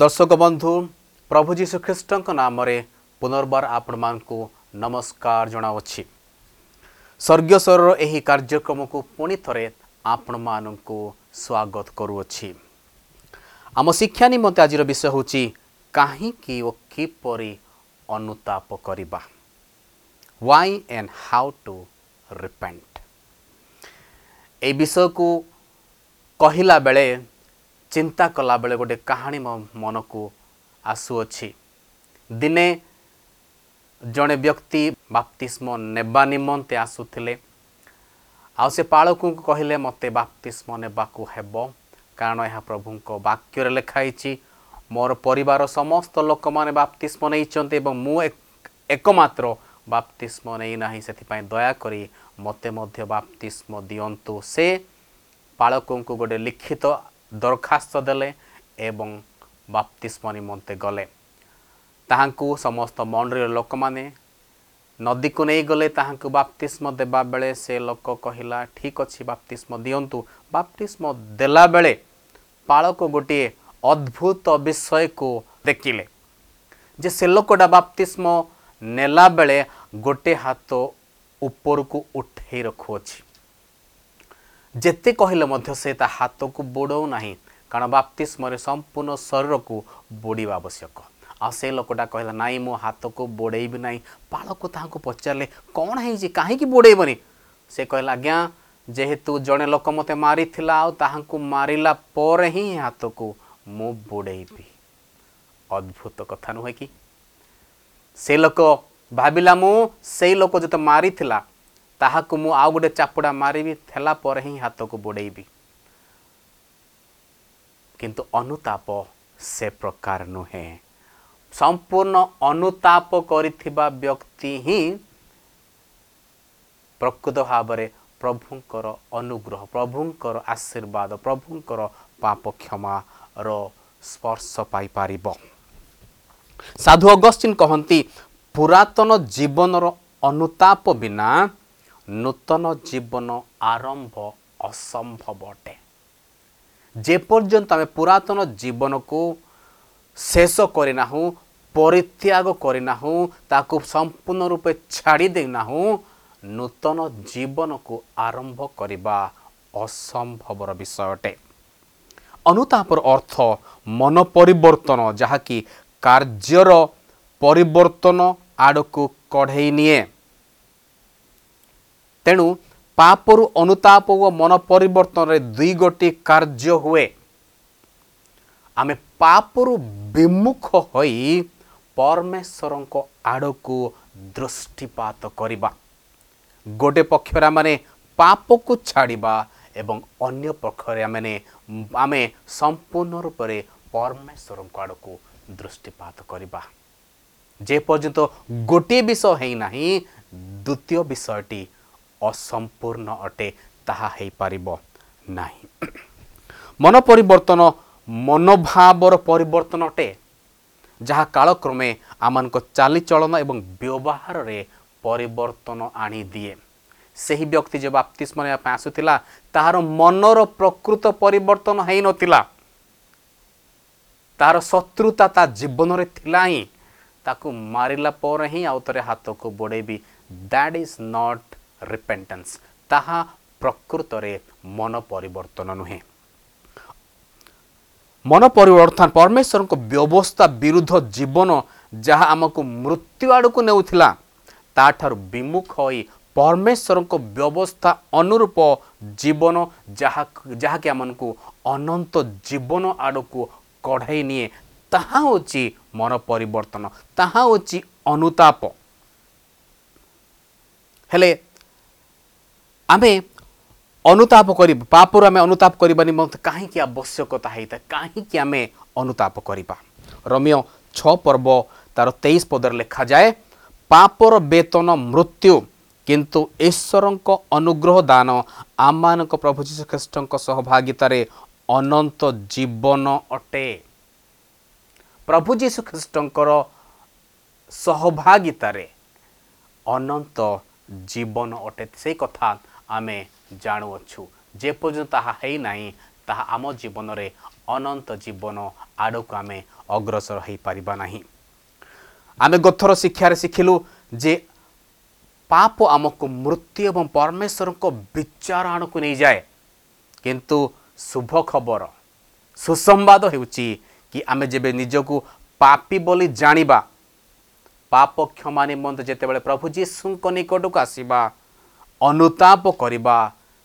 ଦର୍ଶକ ବନ୍ଧୁ ପ୍ରଭୁ ଯୀଶୁଖ୍ରୀଷ୍ଟଙ୍କ ନାମରେ ପୁନର୍ବାର ଆପଣମାନଙ୍କୁ ନମସ୍କାର ଜଣାଉଛି। ସ୍ୱର୍ଗସ୍ୱରର ଏହି କାର୍ଯ୍ୟକ୍ରମକୁ ପୁଣି ଥରେ ଆପଣମାନଙ୍କୁ ସ୍ୱାଗତ କରୁଅଛି। ଆମ ଶିକ୍ଷା ନିମନ୍ତେ ଆଜିର ବିଷୟ ହେଉଛି କାହିଁକି ଓ କିପରି ଅନୁତାପ କରିବା? Why and how to repent এই ବିଷୟକୁ କହିଲା ବେଳେ ଚିନ୍ତା କଲାବେଳେ ଗୋଟେ କାହାଣୀ ମୋ ମନକୁ ଆସୁଅଛି। ଦିନେ ଜଣେ ବ୍ୟକ୍ତି ବାପ୍ତିସ୍ମ ନେବା ନିମନ୍ତେ ଆସୁଥିଲେ। ଆଉ ସେ ପାଳକୁ କହିଲେ ମୋତେ ବାପ୍ତିସ୍ମ ନେବାକୁ ହେବ। କାରଣ ଏହା ପ୍ରଭୁଙ୍କ ବାକ୍ୟରେ ଲେଖା ହେଇଛି ମୋର ପରିବାର ସମସ୍ତ ଲୋକମାନେ ବାପ୍ତିସ୍ମ ନେଇଛନ୍ତି ଏବଂ ମୁଁ ଏକ- ଏକମାତ୍ର ବାପ୍ତିସ୍ମ ନେଇନାହିଁ ସେଥିପାଇଁ ଦୟାକରି ମୋତେ ମଧ୍ୟ ବାପ୍ତିସ୍ମ ଦିଅନ୍ତୁ। ସେ ପାଳକଙ୍କୁ ଗୋଟେ ଲିଖିତ ଦରଖାସ୍ତ ଦେଲେ ଏବଂ ବାପ୍ତିସ୍ମ ନିମନ୍ତେ ଗଲେ। ତାହାଙ୍କୁ ସମସ୍ତ ମଣ୍ଡଳୀର ଲୋକମାନେ ନଦୀକୁ ନେଇଗଲେ ତାହାଙ୍କୁ ବାପ୍ତିସ୍ମ ଦେବା ବେଳେ ସେ ଲୋକ କହିଲା ଠିକ୍ ଅଛି ବାପ୍ତିସ୍ମ ଦିଅନ୍ତୁ। ବାପ୍ତିସ୍ମ ଦେଲାବେଳେ ପାଳକ ଗୋଟିଏ ଅଦ୍ଭୁତ ବିଷୟକୁ ଦେଖିଲେ ଯେ ସେ ଲୋକଟା ବାପ୍ତିସ୍ମ ନେଲା ବେଳେ ଗୋଟେ ହାତ ଉପରକୁ ଉଠେଇ ରଖୁଅଛି। ଯେତେ କହିଲେ ମଧ୍ୟ ସେ ତା ହାତକୁ ବୁଡ଼ଉ ନାହିଁ। କାରଣ ବାପ୍ତିସ୍ମରେ ସମ୍ପୂର୍ଣ୍ଣ ଶରୀରକୁ ବୁଡ଼ିବା ଆବଶ୍ୟକ। ଆଉ ସେ ଲୋକଟା କହିଲା ନାଇଁ ମୋ ହାତକୁ ବୁଡ଼େଇବି ନାହିଁ। ପାଳକୁ ତାହାଙ୍କୁ ପଚାରିଲେ କ'ଣ ହେଇଛି? କାହିଁକି ବୁଡ଼େଇବନି? ସେ କହିଲା ଆଜ୍ଞା ଯେହେତୁ ଜଣେ ଲୋକ ମୋତେ ମାରିଥିଲା ଆଉ ତାହାଙ୍କୁ ମାରିଲା ପରେ ହିଁ ହାତକୁ ମୁଁ ବୁଡ଼େଇବି। ଅଦ୍ଭୁତ କଥା ନୁହେଁ କି? ସେ ଲୋକ ଭାବିଲା ମୁଁ ସେଇ ଲୋକ ଯେତେ ମାରିଥିଲା ତାହାକୁ ମୁଁ ଆଉ ଗୋଟେ ଚାପୁଡ଼ା ମାରିବି ଥିଲା ପରେ ହିଁ ହାତକୁ ବୁଡ଼େଇବି। କିନ୍ତୁ ଅନୁତାପ ସେ ପ୍ରକାର ନୁହେଁ। ସମ୍ପୂର୍ଣ୍ଣ ଅନୁତାପ କରିଥିବା ବ୍ୟକ୍ତି ହିଁ ପ୍ରକୃତ ଭାବରେ ପ୍ରଭୁଙ୍କର ଅନୁଗ୍ରହ ପ୍ରଭୁଙ୍କର ଆଶୀର୍ବାଦ ପ୍ରଭୁଙ୍କର ପାପ କ୍ଷମାର ସ୍ପର୍ଶ ପାଇପାରିବ। ସାଧୁ ଅଗଷ୍ଟିନ୍ କହନ୍ତି ପୁରାତନ ଜୀବନର ଅନୁତାପ ବିନା ନୂତନ ଜୀବନ ଆରମ୍ଭ ଅସମ୍ଭବ ଅଟେ। ଯେପର୍ଯ୍ୟନ୍ତ ଆମେ ପୁରାତନ ଜୀବନକୁ ଶେଷ କରିନାହୁଁ ପରିତ୍ୟାଗ କରିନାହୁଁ ତାକୁ ସମ୍ପୂର୍ଣ୍ଣ ରୂପେ ଛାଡ଼ି ଦେଇନାହୁଁ ନୂତନ ଜୀବନକୁ ଆରମ୍ଭ କରିବା ଅସମ୍ଭବର ବିଷୟ ଅଟେ। ଅନୁତାପର ଅର୍ଥ ମନ ପରିବର୍ତ୍ତନ ଯାହାକି କାର୍ଯ୍ୟର ପରିବର୍ତ୍ତନ ଆଡ଼କୁ କଢ଼େଇ ନିଏ। ତେଣୁ ପାପରୁ ଅନୁତାପ ଓ ମନ ପରିବର୍ତ୍ତନରେ ଦୁଇ ଗୋଟି କାର୍ଯ୍ୟ ହୁଏ। ଆମେ ପାପରୁ ବିମୁଖ ହୋଇ ପରମେଶ୍ୱରଙ୍କ ଆଡ଼କୁ ଦୃଷ୍ଟିପାତ କରିବା। ଗୋଟେ ପକ୍ଷରେ ଆମେ ପାପକୁ ଛାଡ଼ିବା ଏବଂ ଅନ୍ୟ ପକ୍ଷରେ ଆମେ ଆମେ ସମ୍ପୂର୍ଣ୍ଣ ରୂପରେ ପରମେଶ୍ୱରଙ୍କ ଆଡ଼କୁ ଦୃଷ୍ଟିପାତ କରିବା। ଯେପର୍ଯ୍ୟନ୍ତ ଗୋଟିଏ ବିଷୟ ହେଇନାହିଁ ଦ୍ୱିତୀୟ ବିଷୟଟି ଅସମ୍ପୂର୍ଣ୍ଣ ଅଟେ ତାହା ହେଇପାରିବ ନାହିଁ ମନ ପରିବର୍ତ୍ତନ ମନୋଭାବର ପରିବର୍ତ୍ତନ ଅଟେ ଯାହା କାଳକ୍ରମେ ଆମମାନଙ୍କ ଚାଲିଚଳନ ଏବଂ ବ୍ୟବହାରରେ ପରିବର୍ତ୍ତନ ଆଣିଦିଏ ସେହି ବ୍ୟକ୍ତି ଯେ ବାପ୍ତିସ୍ମ ନେବା ପାଇଁ ଆସୁଥିଲା ତାହାର ମନର ପ୍ରକୃତ ପରିବର୍ତ୍ତନ ହେଇନଥିଲା ତାହାର ଶତ୍ରୁତା ତା ଜୀବନରେ ଥିଲା ହିଁ ତାକୁ ମାରିଲା ପରେ ହିଁ ଆଉ ଥରେ ହାତକୁ ବଢ଼େଇବି ଦ୍ୟାଟ୍ ଇଜ୍ ନଟ୍ ରିପେଣ୍ଟାନ୍ସ ତାହା ପ୍ରକୃତରେ ମନ ପରିବର୍ତ୍ତନ ନୁହେଁ। ମନ ପରିବର୍ତ୍ତନ ପରମେଶ୍ୱରଙ୍କ ବ୍ୟବସ୍ଥା ବିରୁଦ୍ଧ ଜୀବନ ଯାହା ଆମକୁ ମୃତ୍ୟୁ ଆଡ଼କୁ ନେଉଥିଲା ତାଠାରୁ ବିମୁଖ ହୋଇ ପରମେଶ୍ୱରଙ୍କ ବ୍ୟବସ୍ଥା ଅନୁରୂପ ଜୀବନ ଯାହା ଯାହାକି ଆମକୁ ଅନନ୍ତ ଜୀବନ ଆଡ଼କୁ କଢ଼ାଇ ନିଏ ତାହା ହେଉଛି ମନ ପରିବର୍ତ୍ତନ ତାହା ହେଉଛି ଅନୁତାପ। ହେଲେ ଆମେ ଅନୁତାପ କରିବା। ପାପରୁ ଆମେ ଅନୁତାପ କରିବା ନିମନ୍ତେ କାହିଁକି ଆବଶ୍ୟକତା ହେଇଥାଏ? କାହିଁକି ଆମେ ଅନୁତାପ କରିବା? ରମ୍ୟ ଛଅ ପର୍ବ ତାର ତେଇଶ ପଦରେ ଲେଖାଯାଏ ପାପର ବେତନ ମୃତ୍ୟୁ କିନ୍ତୁ ଈଶ୍ୱରଙ୍କ ଅନୁଗ୍ରହ ଦାନ ଆମମାନଙ୍କ ପ୍ରଭୁ ଯୀଶୁଖ୍ରୀଷ୍ଟଙ୍କ ସହଭାଗିତାରେ ଅନନ୍ତ ଜୀବନ ଅଟେ। ପ୍ରଭୁ ଯୀଶୁଖ୍ରୀଷ୍ଟଙ୍କର ସହଭାଗିତାରେ ଅନନ୍ତ ଜୀବନ ଅଟେ। ସେଇ କଥା ଆମେ ଜାଣୁଅଛୁ। ଯେପର୍ଯ୍ୟନ୍ତ ତାହା ହେଇନାହିଁ ତାହା ଆମ ଜୀବନରେ ଅନନ୍ତ ଜୀବନ ଆଡ଼କୁ ଆମେ ଅଗ୍ରସର ହୋଇପାରିବା ନାହିଁ। ଆମେ ଗଥର ଶିକ୍ଷାରେ ଶିଖିଲୁ ଯେ ପାପ ଆମକୁ ମୃତ୍ୟୁ ଏବଂ ପରମେଶ୍ୱରଙ୍କ ବିଚାର ଆଣକୁ ନେଇଯାଏ। କିନ୍ତୁ ଶୁଭ ଖବର ସୁସମ୍ବାଦ ହେଉଛି କି ଆମେ ଯେବେ ନିଜକୁ ପାପି ବୋଲି ଜାଣିବା ପାପ କ୍ଷମା ନିମନ୍ତେ ଯେତେବେଳେ ପ୍ରଭୁ ଯୀଶୁଙ୍କ ନିକଟକୁ ଆସିବା ଅନୁତାପ କରିବା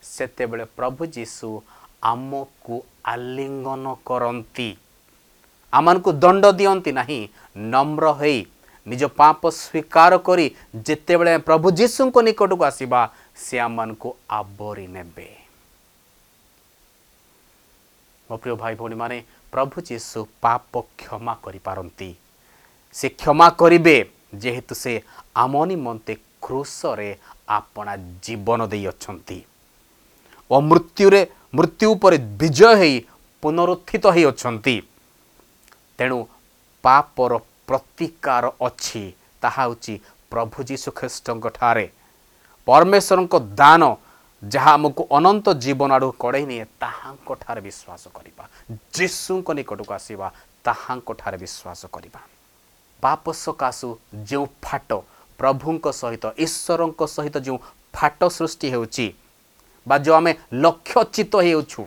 ସେତେବେଳେ ପ୍ରଭୁ ଯୀଶୁ ଆମକୁ ଆଲିଙ୍ଗନ କରନ୍ତି। ଆମମାନଙ୍କୁ ଦଣ୍ଡ ଦିଅନ୍ତି ନାହିଁ ନମ୍ର ହୋଇ ନିଜ ପାପ ସ୍ୱୀକାର କରି ଯେତେବେଳେ ପ୍ରଭୁ ଯୀଶୁଙ୍କ ନିକଟକୁ ଆସିବା ସେ ଆମମାନଙ୍କୁ ଆବରି ନେବେ। ମୋ ପ୍ରିୟ ଭାଇ ଭଉଣୀମାନେ ପ୍ରଭୁ ଯୀଶୁ ପାପ କ୍ଷମା କରିପାରନ୍ତି। ସେ କ୍ଷମା କରିବେ ଯେହେତୁ ସେ ଆମ ନିମନ୍ତେ କୃଷରେ ଆପଣା ଜୀବନ ଦେଇଅଛନ୍ତି। ଓ ମୃତ୍ୟୁରେ ମୃତ୍ୟୁ ଉପରେ ବିଜୟ ହେଇ ପୁନରୁତ୍ଥିତ ହୋଇଅଛନ୍ତି। ତେଣୁ ପାପର ପ୍ରତିକାର ଅଛି ତାହା ହେଉଛି ପ୍ରଭୁ ଯୀଶୁ ଖ୍ରୀଷ୍ଟଙ୍କ ଠାରେ। ପରମେଶ୍ୱରଙ୍କ ଦାନ ଯାହା ଆମକୁ ଅନନ୍ତ ଜୀବନ ଆଡ଼କୁ କଢ଼େଇ ନିଏ ତାହାଙ୍କ ଠାରେ ବିଶ୍ୱାସ କରିବା। ଯୀଶୁଙ୍କ ନିକଟକୁ ଆସିବା ତାହାଙ୍କ ଠାରେ ବିଶ୍ୱାସ କରିବା। ପାପ ସକାଶୁ ଯେଉଁ ଫାଟ ପ୍ରଭୁଙ୍କ ସହିତ ଈଶ୍ୱରଙ୍କ ସହିତ ଯେଉଁ ଫାଟ ସୃଷ୍ଟି ହେଉଛି ବା ଯେଉଁ ଆମେ ଲକ୍ଷ୍ୟଚିତ ହେଉଛୁ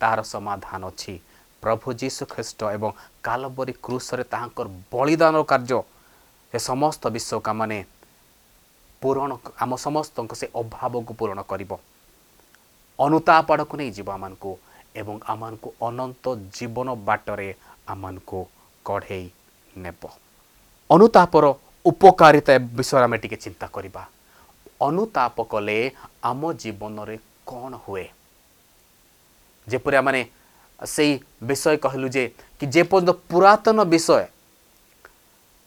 ତାହାର ସମାଧାନ ଅଛି। ପ୍ରଭୁ ଯୀଶୁ ଖ୍ରୀଷ୍ଟ ଏବଂ କାଲବରୀ କୃଷରେ ତାହାଙ୍କର ବଳିଦାନ କାର୍ଯ୍ୟ ସେ ସମସ୍ତ ବିଶ୍ୱକାମାନେ ପୂରଣ ଆମ ସମସ୍ତଙ୍କ ସେ ଅଭାବକୁ ପୂରଣ କରିବ। ଅନୁତାପ ଆଡ଼କୁ ନେଇଯିବ ଆମମାନଙ୍କୁ ଏବଂ ଆମମାନଙ୍କୁ ଅନନ୍ତ ଜୀବନ ବାଟରେ ଆମମାନଙ୍କୁ କଢ଼େଇ ନେବ। ଅନୁତାପର ଉପକାରିତା ବିଷୟରେ ଆମେ ଟିକେ ଚିନ୍ତା କରିବା। ଅନୁତାପ କଲେ ଆମ ଜୀବନରେ କ'ଣ ହୁଏ? ଯେପରି ଆମେ ସେଇ ବିଷୟ କହିଲୁ ଯେ କି ଯେପର୍ଯ୍ୟନ୍ତ ପୁରାତନ ବିଷୟ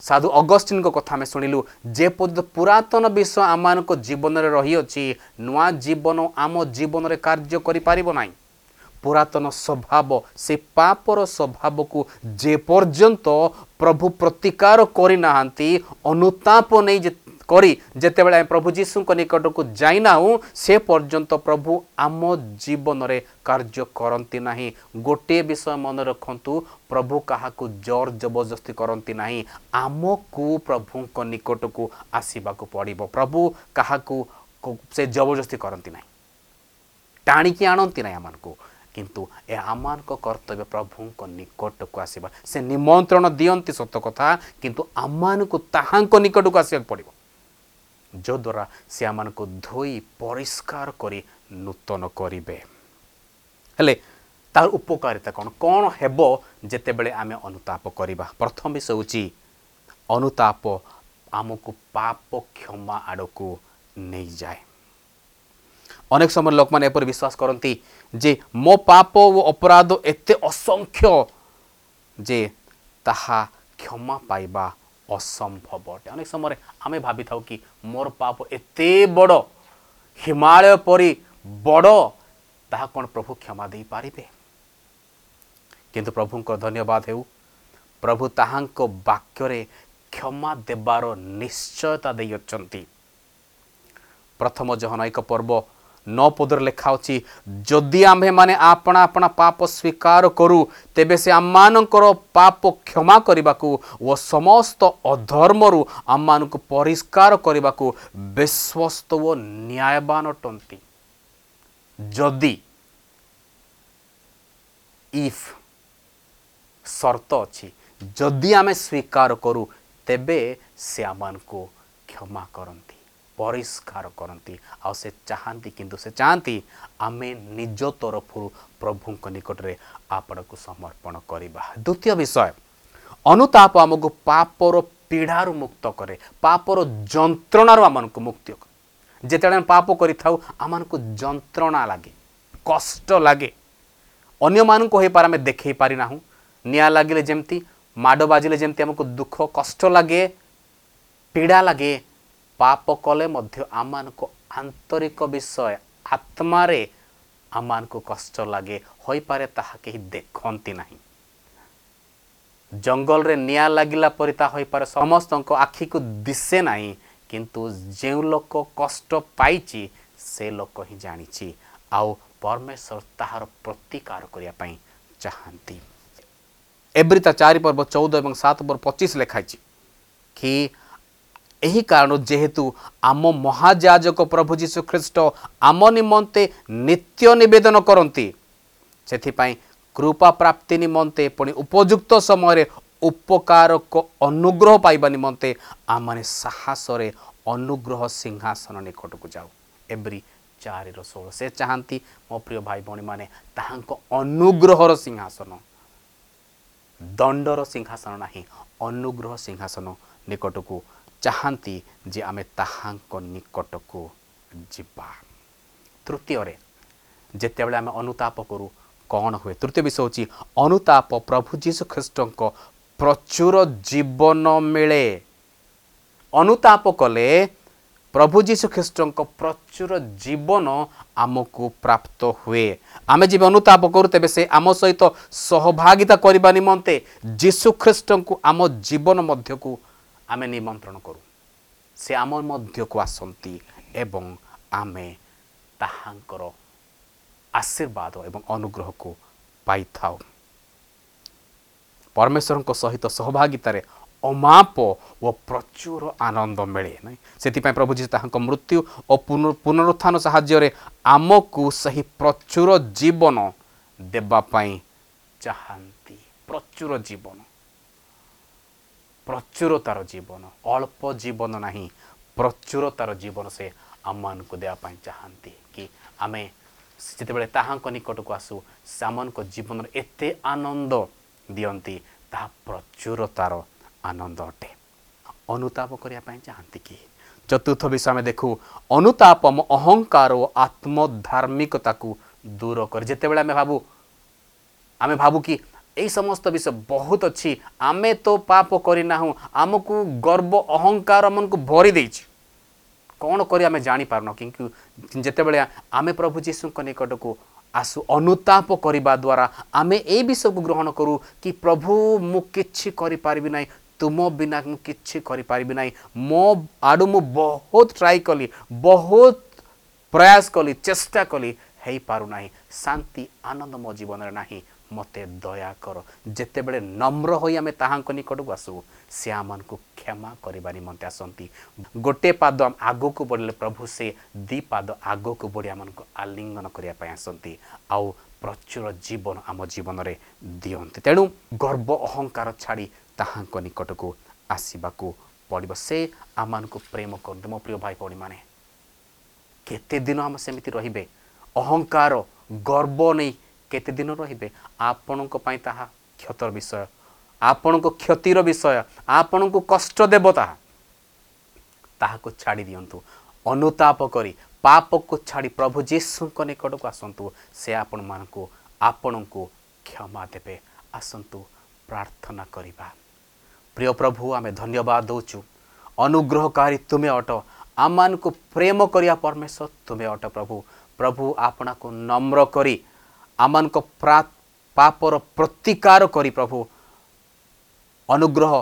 ସାଧୁ ଅଗଷ୍ଟିନଙ୍କ କଥା ଆମେ ଶୁଣିଲୁ ଯେପର୍ଯ୍ୟନ୍ତ ପୁରାତନ ବିଷୟ ଆମମାନଙ୍କ ଜୀବନରେ ରହିଅଛି ନୂଆ ଜୀବନ ଆମ ଜୀବନରେ କାର୍ଯ୍ୟ କରିପାରିବ ନାହିଁ। ପୁରାତନ ସ୍ୱଭାବ ସେ ପାପର ସ୍ୱଭାବକୁ ଯେପର୍ଯ୍ୟନ୍ତ ପ୍ରଭୁ ପ୍ରତିକାର କରିନାହାନ୍ତି ଅନୁତାପ ନେଇ କରି ଯେତେବେଳେ ଆମେ ପ୍ରଭୁ ଯୀଶୁଙ୍କ ନିକଟକୁ ଯାଇନାହୁଁ ସେ ପର୍ଯ୍ୟନ୍ତ ପ୍ରଭୁ ଆମ ଜୀବନରେ କାର୍ଯ୍ୟ କରନ୍ତି ନାହିଁ। ଗୋଟିଏ ବିଷୟ ମନେ ରଖନ୍ତୁ ପ୍ରଭୁ କାହାକୁ ଜୋର ଜବରଦସ୍ତି କରନ୍ତି ନାହିଁ। ଆମକୁ ପ୍ରଭୁଙ୍କ ନିକଟକୁ ଆସିବାକୁ ପଡ଼ିବ। ପ୍ରଭୁ କାହାକୁ ସେ ଜବରଦସ୍ତି କରନ୍ତି ନାହିଁ। ଟାଣିକି ଆଣନ୍ତି ନାହିଁ ଆମମାନଙ୍କୁ। କିନ୍ତୁ ଏ ଆମମାନଙ୍କ କର୍ତ୍ତବ୍ୟ ପ୍ରଭୁଙ୍କ ନିକଟକୁ ଆସିବା। ସେ ନିମନ୍ତ୍ରଣ ଦିଅନ୍ତି ସତ କଥା କିନ୍ତୁ ଆମମାନଙ୍କୁ ତାହାଙ୍କ ନିକଟକୁ ଆସିବାକୁ ପଡ଼ିବ। ଯଦ୍ୱାରା ସେ ଆମମାନଙ୍କୁ ଧୋଇ ପରିଷ୍କାର କରି ନୂତନ କରିବେ। ହେଲେ ତାର ଉପକାରିତା କ'ଣ? କ'ଣ ହେବ ଯେତେବେଳେ ଆମେ ଅନୁତାପ କରିବା? ପ୍ରଥମ ବିଷୟ ହେଉଛି ଅନୁତାପ ଆମକୁ ପାପ କ୍ଷମା ଆଡ଼କୁ ନେଇଯାଏ। ଅନେକ ସମୟରେ ଲୋକମାନେ ଏପରି ବିଶ୍ୱାସ କରନ୍ତି ଯେ ମୋ ପାପ ଓ ଅପରାଧ ଏତେ ଅସଂଖ୍ୟ ଯେ ତାହା କ୍ଷମା ପାଇବା ଅସମ୍ଭବ ଅଟେ ଅନେକ ସମୟରେ ଆମେ ଭାବିଥାଉ କି ମୋର ପାପ ଏତେ ବଡ଼ ହିମାଳୟ ପରି ବଡ଼ ତାହା କ'ଣ ପ୍ରଭୁ କ୍ଷମା ଦେଇପାରିବେ କିନ୍ତୁ ପ୍ରଭୁଙ୍କ ଧନ୍ୟବାଦ ହେଉ ପ୍ରଭୁ ତାହାଙ୍କ ବାକ୍ୟରେ କ୍ଷମା ଦେବାର ନିଶ୍ଚୟତା ଦେଇଅଛନ୍ତି ପ୍ରଥମ ଜହନ ଏକ ପର୍ବ ନଅ ପଦରେ ଲେଖା ଅଛି ଯଦି ଆମ୍ଭେମାନେ ଆପଣା ଆପଣା ପାପ ସ୍ୱୀକାର କରୁ ତେବେ ସେ ଆମମାନଙ୍କର ପାପ କ୍ଷମା କରିବାକୁ ଓ ସମସ୍ତ ଅଧର୍ମରୁ ଆମମାନଙ୍କୁ ପରିଷ୍କାର କରିବାକୁ ବିଶ୍ୱସ୍ତ ଓ ନ୍ୟାୟବାନ ଅଟନ୍ତି ଯଦି ଇଫ୍ ସର୍ତ୍ତ ଅଛି ଯଦି ଆମେ ସ୍ୱୀକାର କରୁ ତେବେ ସେ ଆମମାନଙ୍କୁ କ୍ଷମା କରନ୍ତି। ପରିଷ୍କାର କରନ୍ତି। ଆଉ ସେ ଚାହାନ୍ତି କିନ୍ତୁ ସେ ଚାହାନ୍ତି ଆମେ ନିଜ ତରଫରୁ ପ୍ରଭୁଙ୍କ ନିକଟରେ ଆପଣଙ୍କୁ ସମର୍ପଣ କରିବା। ଦ୍ୱିତୀୟ ବିଷୟ ଅନୁତାପ ଆମକୁ ପାପର ପୀଡ଼ାରୁ ମୁକ୍ତ କରେ ପାପର ଯନ୍ତ୍ରଣାରୁ ଆମମାନଙ୍କୁ ମୁକ୍ତି କରେ। ଯେତେବେଳେ ଆମେ ପାପ କରିଥାଉ ଆମମାନଙ୍କୁ ଯନ୍ତ୍ରଣା ଲାଗେ କଷ୍ଟ ଲାଗେ। ଅନ୍ୟମାନଙ୍କୁ ହୋଇପାରେ ଆମେ ଦେଖାଇ ପାରିନାହୁଁ। ନିଆଁ ଲାଗିଲେ ଯେମିତି ମାଡ଼ ବାଜିଲେ ଯେମିତି ଆମକୁ ଦୁଃଖ କଷ୍ଟ ଲାଗେ ପୀଡ଼ା ଲାଗେ। ପାପ କଲେ ମଧ୍ୟ ଆମମାନଙ୍କୁ ଆନ୍ତରିକ ବିଷୟ ଆତ୍ମାରେ ଆମମାନଙ୍କୁ କଷ୍ଟ ଲାଗେ। ହୋଇପାରେ ତାହା କେହି ଦେଖନ୍ତି ନାହିଁ। ଜଙ୍ଗଲରେ ନିଆଁ ଲାଗିଲା ପରି ତାହା ହୋଇପାରେ। ସମସ୍ତଙ୍କ ଆଖିକୁ ଦିଶେ ନାହିଁ କିନ୍ତୁ ଯେଉଁ ଲୋକ କଷ୍ଟ ପାଇଛି ସେ ଲୋକ ହିଁ ଜାଣିଛି। ଆଉ ପରମେଶ୍ୱର ତାହାର ପ୍ରତିକାର କରିବା ପାଇଁ ଚାହାନ୍ତି। ଏବ୍ରି ତା ଚାରି ପର୍ବ ଚଉଦ ଏବଂ ସାତ ପର୍ବ ପଚିଶ ଲେଖାଇଛି କି ଏହି କାରଣରୁ ଯେହେତୁ ଆମ ମହାଯାଜକ ପ୍ରଭୁ ଯୀଶୁ ଖ୍ରୀଷ୍ଟ ଆମ ନିମନ୍ତେ ନିତ୍ୟ ନିବେଦନ କରନ୍ତି ସେଥିପାଇଁ କୃପା ପ୍ରାପ୍ତି ନିମନ୍ତେ ପୁଣି ଉପଯୁକ୍ତ ସମୟରେ ଉପକାରକ ଅନୁଗ୍ରହ ପାଇବା ନିମନ୍ତେ ଆମମାନେ ସାହସରେ ଅନୁଗ୍ରହ ସିଂହାସନ ନିକଟକୁ ଯାଉ। ଏବ୍ରି ଚାରିର ଷୋହଳ ସେ ଚାହାନ୍ତି ମୋ ପ୍ରିୟ ଭାଇ ଭଉଣୀମାନେ ତାହାଙ୍କ ଅନୁଗ୍ରହର ସିଂହାସନ ଦଣ୍ଡର ସିଂହାସନ ନାହିଁ ଅନୁଗ୍ରହ ସିଂହାସନ ନିକଟକୁ ଚାହାନ୍ତି ଯେ ଆମେ ତାହାଙ୍କ ନିକଟକୁ ଯିବା। ତୃତୀୟରେ ଯେତେବେଳେ ଆମେ ଅନୁତାପ କରୁ କ'ଣ ହୁଏ? ତୃତୀୟ ବିଷୟ ହେଉଛି ଅନୁତାପ ପ୍ରଭୁ ଯୀଶୁ ଖ୍ରୀଷ୍ଟଙ୍କ ପ୍ରଚୁର ଜୀବନ ମିଳେ। ଅନୁତାପ କଲେ ପ୍ରଭୁ ଯୀଶୁ ଖ୍ରୀଷ୍ଟଙ୍କ ପ୍ରଚୁର ଜୀବନ ଆମକୁ ପ୍ରାପ୍ତ ହୁଏ। ଆମେ ଯେବେ ଅନୁତାପ କରୁ ତେବେ ସେ ଆମ ସହିତ ସହଭାଗିତା କରିବା ନିମନ୍ତେ ଯୀଶୁ ଖ୍ରୀଷ୍ଟଙ୍କୁ ଆମ ଜୀବନ ମଧ୍ୟକୁ ଆମେ ନିମନ୍ତ୍ରଣ କରୁ। ସେ ଆମ ମଧ୍ୟକୁ ଆସନ୍ତି ଏବଂ ଆମେ ତାହାଙ୍କର ଆଶୀର୍ବାଦ ଏବଂ ଅନୁଗ୍ରହକୁ ପାଇଥାଉ। ପରମେଶ୍ୱରଙ୍କ ସହିତ ସହଭାଗିତାରେ ଅମାପ ଓ ପ୍ରଚୁର ଆନନ୍ଦ ମିଳେ ନାହିଁ। ସେଥିପାଇଁ ପ୍ରଭୁ ଯୀଶୁ ତାହାଙ୍କ ମୃତ୍ୟୁ ଓ ପୁନରୁତ୍ଥାନ ସାହାଯ୍ୟରେ ଆମକୁ ସେହି ପ୍ରଚୁର ଜୀବନ ଦେବା ପାଇଁ ଚାହାନ୍ତି। ପ୍ରଚୁର ଜୀବନ। ପ୍ରଚୁରତାର ଜୀବନ ଅଳ୍ପ ଜୀବନ ନାହିଁ ପ୍ରଚୁରତାର ଜୀବନ ସେ ଆମମାନଙ୍କୁ ଦେବା ପାଇଁ ଚାହାନ୍ତି କି ଆମେ ଯେତେବେଳେ ତାହାଙ୍କ ନିକଟକୁ ଆସୁ ସେମାନଙ୍କ ଜୀବନରେ ଏତେ ଆନନ୍ଦ ଦିଅନ୍ତି ତାହା ପ୍ରଚୁରତାର ଆନନ୍ଦ ଅଟେ। ଅନୁତାପ କରିବା ପାଇଁ ଚାହାନ୍ତି କି? ଚତୁର୍ଥ ବିଷୟ ଆମେ ଦେଖୁ ଅନୁତାପ ଆମ ଅହଙ୍କାର ଓ ଆତ୍ମଧାର୍ମିକତାକୁ ଦୂର କରେ। ଯେତେବେଳେ ଆମେ ଭାବୁ ଆମେ ଭାବୁ କି এই সমস্ত বিষয় ବହୁତ ଅଛି ଆମେ ତ ପାପ କରିନାହୁଁ ଆମକୁ ଗର୍ବ ଅହଙ୍କାର ଆମକୁ ଭରି ଦେଇଛି କ'ଣ କରି ଆମେ ଜାଣିପାରୁନ କିନ୍ତୁ ଯେତେବେଳେ ଆମେ ପ୍ରଭୁ ଯୀଶୁଙ୍କ ନିକଟକୁ ଆସୁ ଅନୁତାପ କରିବା ଦ୍ୱାରା ଆମେ ଏଇ ବିଷୟକୁ ଗ୍ରହଣ କରୁ କି ପ୍ରଭୁ ମୁଁ କିଛି କରିପାରିବି ନାହିଁ ତୁମ ବିନା ମୁଁ କିଛି କରିପାରିବି ନାହିଁ ମୋ ଆଡ଼ୁ ମୁଁ ବହୁତ ଟ୍ରାଏ କଲି ବହୁତ ପ୍ରୟାସ କଲି ଚେଷ୍ଟା କଲି ହେଇପାରୁନାହିଁ ଶାନ୍ତି ଆନନ୍ଦ ମୋ ଜୀବନରେ ନାହିଁ ମୋତେ ଦୟାକର ଯେତେବେଳେ ନମ୍ର ହୋଇ ଆମେ ତାହାଙ୍କ ନିକଟକୁ ଆସୁ ସେ ଆମମାନଙ୍କୁ କ୍ଷମା କରିବା ନିମନ୍ତେ ଆସନ୍ତି। ଗୋଟିଏ ପାଦ ଆଗକୁ ବଢ଼ିଲେ ପ୍ରଭୁ ସେ ଦୁଇ ପାଦ ଆଗକୁ ବଢ଼ି ଆମମାନଙ୍କୁ ଆଲିଙ୍ଗନ କରିବା ପାଇଁ ଆସନ୍ତି। ଆଉ ପ୍ରଚୁର ଜୀବନ ଆମ ଜୀବନରେ ଦିଅନ୍ତି। ତେଣୁ ଗର୍ବ ଅହଙ୍କାର ଛାଡ଼ି ତାହାଙ୍କ ନିକଟକୁ ଆସିବାକୁ ପଡ଼ିବ। ସେ ଆମମାନଙ୍କୁ ପ୍ରେମ କରନ୍ତି। ମୋ ପ୍ରିୟ ଭାଇ ଭଉଣୀମାନେ କେତେ ଦିନ ଆମେ ସେମିତି ରହିବେ? ଅହଙ୍କାର ଗର୍ବ ନେଇ କେତେ ଦିନ ରହିବେ? ଆପଣଙ୍କ ପାଇଁ ତାହା କ୍ଷତର ବିଷୟ। ଆପଣଙ୍କ କ୍ଷତିର ବିଷୟ ଆପଣଙ୍କୁ କଷ୍ଟ ଦେବ ତାହା। ତାହାକୁ ଛାଡ଼ି ଦିଅନ୍ତୁ। ଅନୁତାପ କରି ପାପକୁ ଛାଡ଼ି ପ୍ରଭୁ ଯୀଶୁଙ୍କ ନିକଟକୁ ଆସନ୍ତୁ। ସେ ଆପଣମାନଙ୍କୁ ଆପଣଙ୍କୁ କ୍ଷମା ଦେବେ। ଆସନ୍ତୁ ପ୍ରାର୍ଥନା କରିବା। ପ୍ରିୟ ପ୍ରଭୁ ଆମେ ଧନ୍ୟବାଦ ଦେଉଛୁ। ଅନୁଗ୍ରହକାରୀ ତୁମେ ଅଟ। ଆମମାନଙ୍କୁ ପ୍ରେମ କରିବା ପରମେଶ୍ୱର ତୁମେ ଅଟ ପ୍ରଭୁ। ପ୍ରଭୁ ଆପଣଙ୍କୁ ନମ୍ର କରି ଆମମାନଙ୍କ ପାପର ପ୍ରତିକାର କରି ପ୍ରଭୁ ଅନୁଗ୍ରହ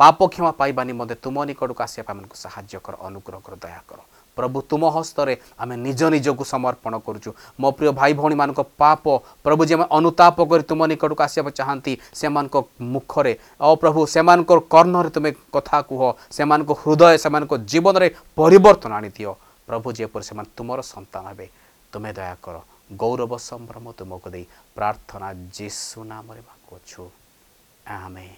ପାପ କ୍ଷମା ପାଇବା ନିମନ୍ତେ ତୁମ ନିକଟକୁ ଆସିବା ପାଇଁ ଆମକୁ ସାହାଯ୍ୟ କର ଅନୁଗ୍ରହ କର ଦୟା କର। ପ୍ରଭୁ ତୁମ ହସ୍ତରେ ଆମେ ନିଜ ନିଜକୁ ସମର୍ପଣ କରୁଛୁ। ମୋ ପ୍ରିୟ ଭାଇ ଭଉଣୀମାନଙ୍କ ପାପ ପ୍ରଭୁ ଯେମାନେ ଅନୁତାପ କରି ତୁମ ନିକଟକୁ ଆସିବାକୁ ଚାହାନ୍ତି ସେମାନଙ୍କ ମୁଖରେ ଓ ପ୍ରଭୁ ସେମାନଙ୍କର କର୍ଣ୍ଣରେ ତୁମେ କଥା କୁହ ସେମାନଙ୍କ ହୃଦୟ ସେମାନଙ୍କ ଜୀବନରେ ପରିବର୍ତ୍ତନ ଆଣିଦିଅ। ପ୍ରଭୁ ଯେପରି ସେମାନେ ତୁମର ସନ୍ତାନ ହେବେ ତୁମେ ଦୟା କର। ଗୌରବ ସମ୍ଭ୍ରମ ତୁମକୁ ଦେଇ ପ୍ରାର୍ଥନା ଯୀଶୁ ନାମରେ ମାଗୁଅଛୁ ଆମେ